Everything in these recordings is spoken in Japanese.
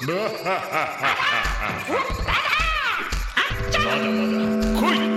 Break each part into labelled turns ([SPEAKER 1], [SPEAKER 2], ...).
[SPEAKER 1] まだまだ来い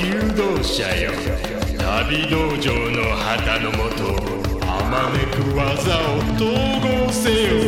[SPEAKER 1] 求道者よ。旅道場の旗のもとあまねく技を統合せよ。